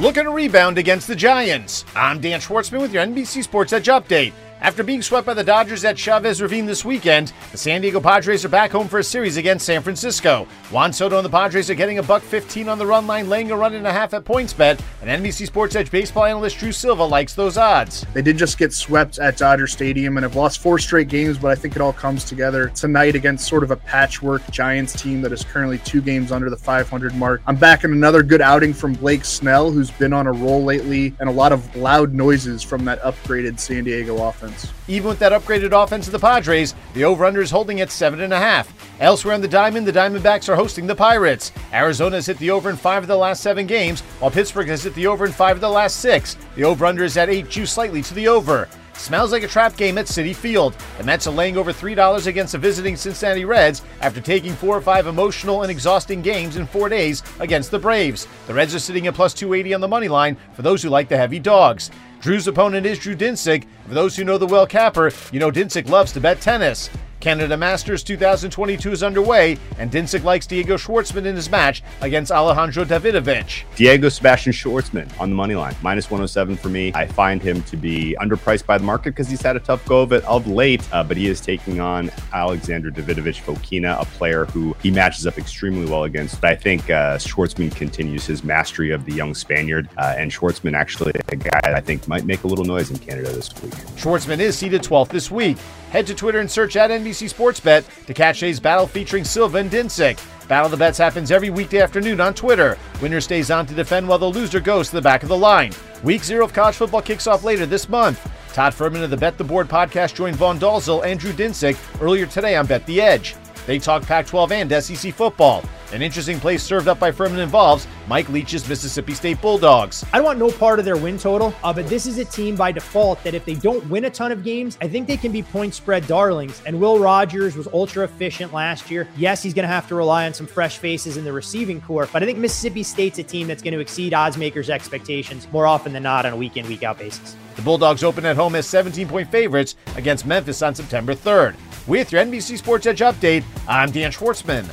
looking to rebound against the Giants. I'm Dan Schwartzman with your NBC Sports Edge update. After being swept by the Dodgers at Chavez Ravine this weekend, the San Diego Padres are back home for a series against San Francisco. Juan Soto and the Padres are getting a buck 15 on the run line, laying a run and a half at PointsBet, and NBC Sports Edge baseball analyst Drew Silva likes those odds. They did just get swept at Dodger Stadium and have lost four straight games, but I think it all comes together tonight against sort of a patchwork Giants team that is currently two games under the 500 mark. I'm back in another good outing from Blake Snell, who's been on a roll lately, and a lot of loud noises from that upgraded San Diego offense. Even with that upgraded offense of the Padres, the over-under is holding at seven and a half. Elsewhere on the diamond, the Diamondbacks are hosting the Pirates. Arizona has hit the over in five of the last seven games, while Pittsburgh has hit the over in five of the last six. The over-under is at eight, due slightly to the over. Smells like a trap game at Citi Field. The Mets are laying over $3 against the visiting Cincinnati Reds after taking four or five emotional and exhausting games in four days against the Braves. The Reds are sitting at plus 280 on the money line for those who like the heavy dogs. Drew's opponent is Drew Dinsick. For those who know the well capper, you know Dinsick loves to bet tennis. Canada Masters 2022 is underway, and Dinsick likes Diego Schwartzman in his match against Alejandro Davidovich. Diego Sebastian Schwartzman on the money line, minus 107 for me. I find him to be underpriced by the market because he's had a tough go of it of late, uh, but he is taking on Alexander Davidovich Fokina, a player who he matches up extremely well against. But I think uh, Schwartzman continues his mastery of the young Spaniard, uh, and Schwartzman actually a guy I think might make a little noise in Canada this week. Schwartzman is seeded 12th this week. Head to Twitter and search at NBC Sports Bet to catch today's battle featuring Silva and Dinsick. Battle of the Bets happens every weekday afternoon on Twitter. Winner stays on to defend while the loser goes to the back of the line. Week zero of college football kicks off later this month. Todd Fuhrman of the Bet the Board podcast joined Vaughn Dalzell and Drew Dinsick earlier today on Bet the Edge. They talk Pac 12 and SEC football. An interesting play served up by Fuhrman involves Mike Leach's Mississippi State Bulldogs. I want no part of their win total, uh, but this is a team by default that if they don't win a ton of games, I think they can be point spread darlings. And Will Rogers was ultra efficient last year. Yes, he's going to have to rely on some fresh faces in the receiving corps, but I think Mississippi State's a team that's going to exceed oddsmakers' expectations more often than not on a week in, week out basis. The Bulldogs open at home as 17 point favorites against Memphis on September 3rd. With your NBC Sports Edge update, I'm Dan Schwartzman.